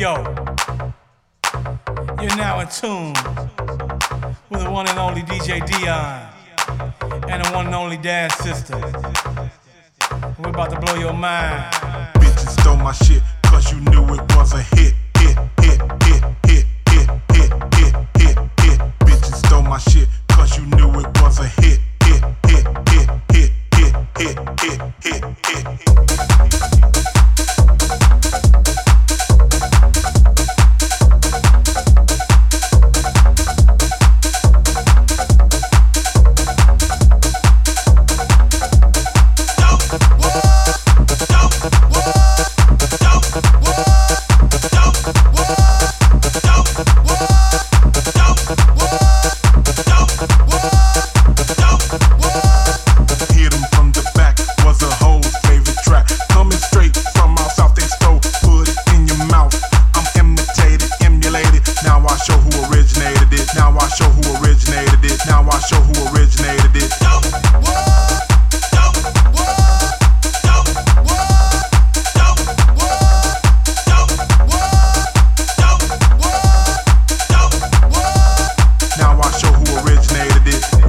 Yo, you're now in tune with the one and only DJ Deeon and the one and only Dance System. We're about to blow your mind. Bitches stole my shit, cause you knew it was a hit, hit, hit, hit, hit, hit, hit, hit, hit. Bitches stole my shit. this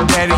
at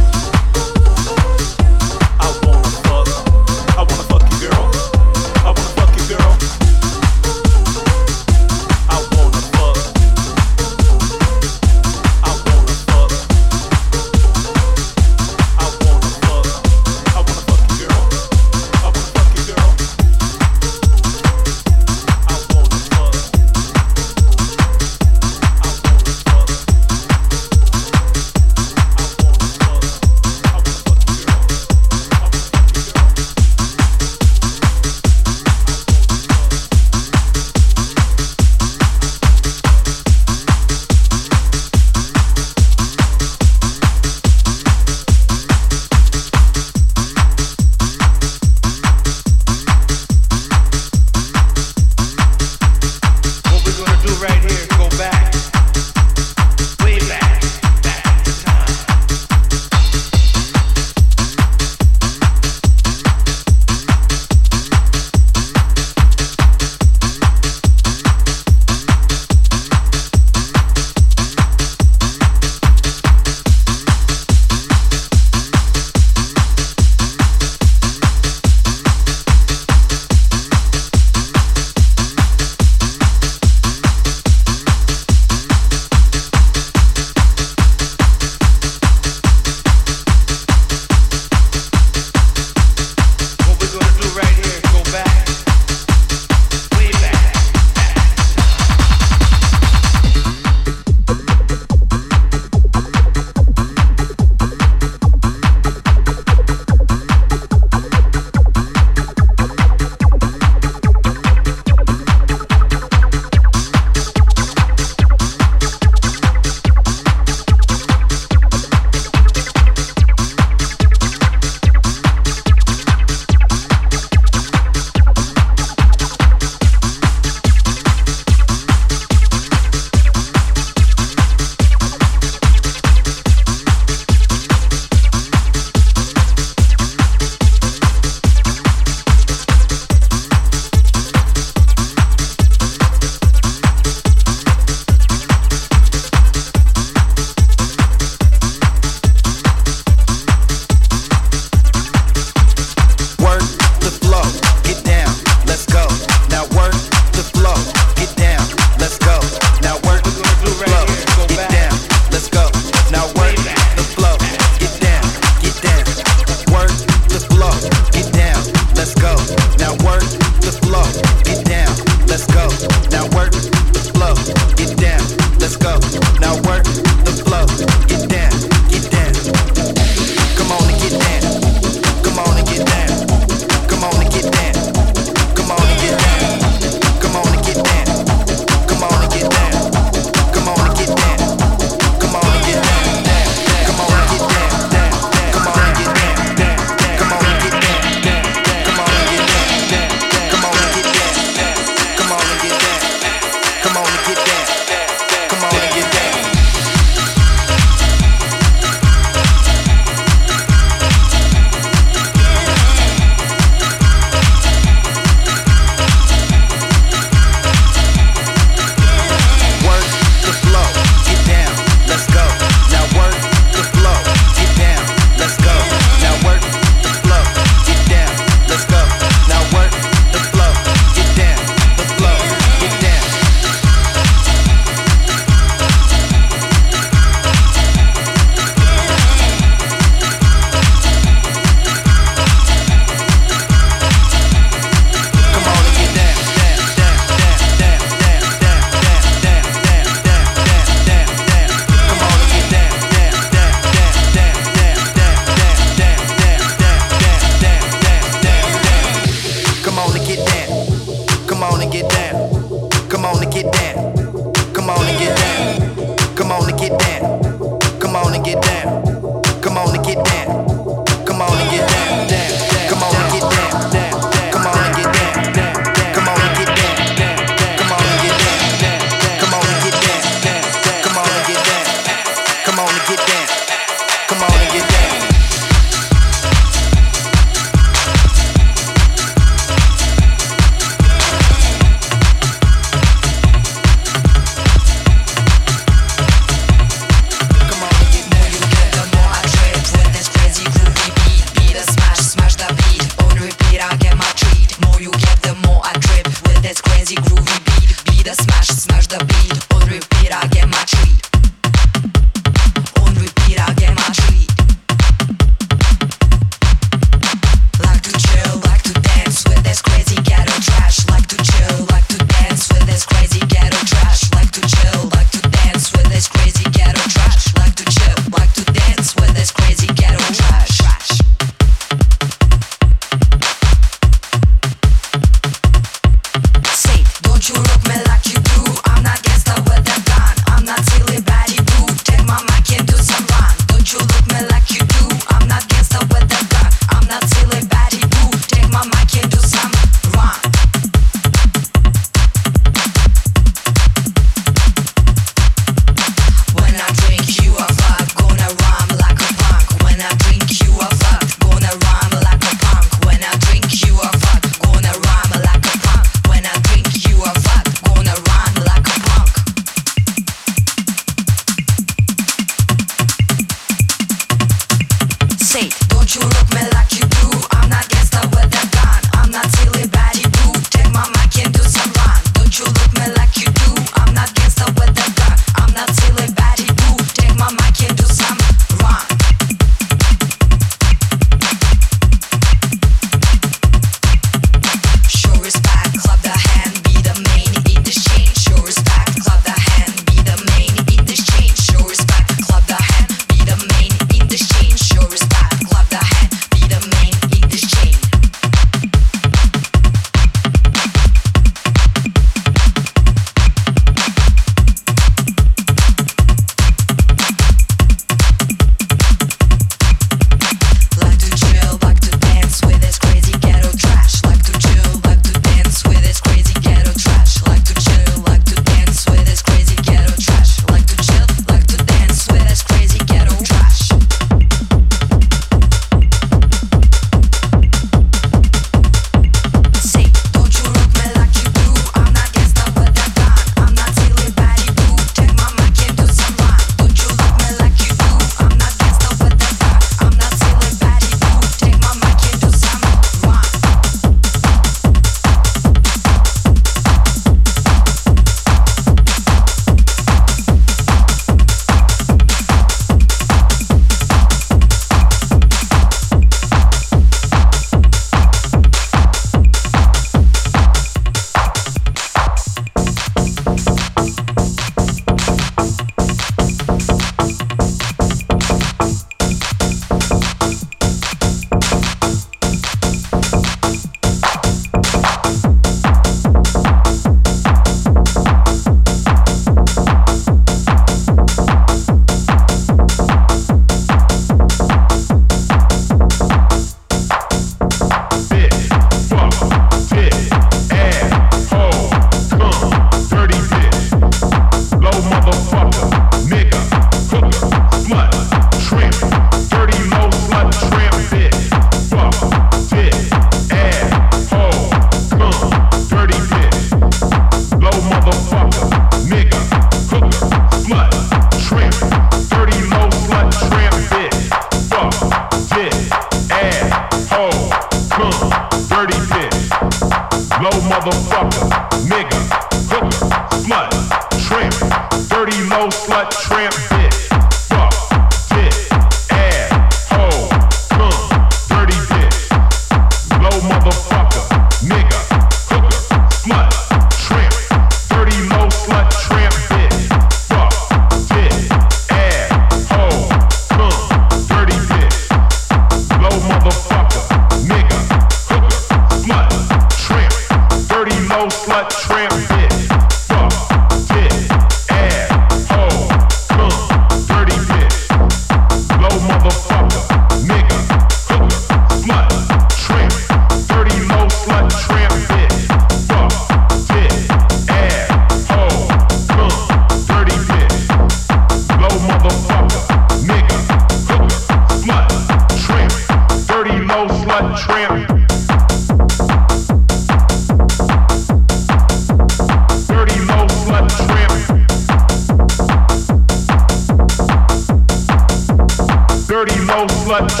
Dirty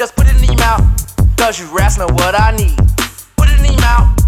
Just put it in your mouth. Cause you're wrestling what I need. Put it in your mouth.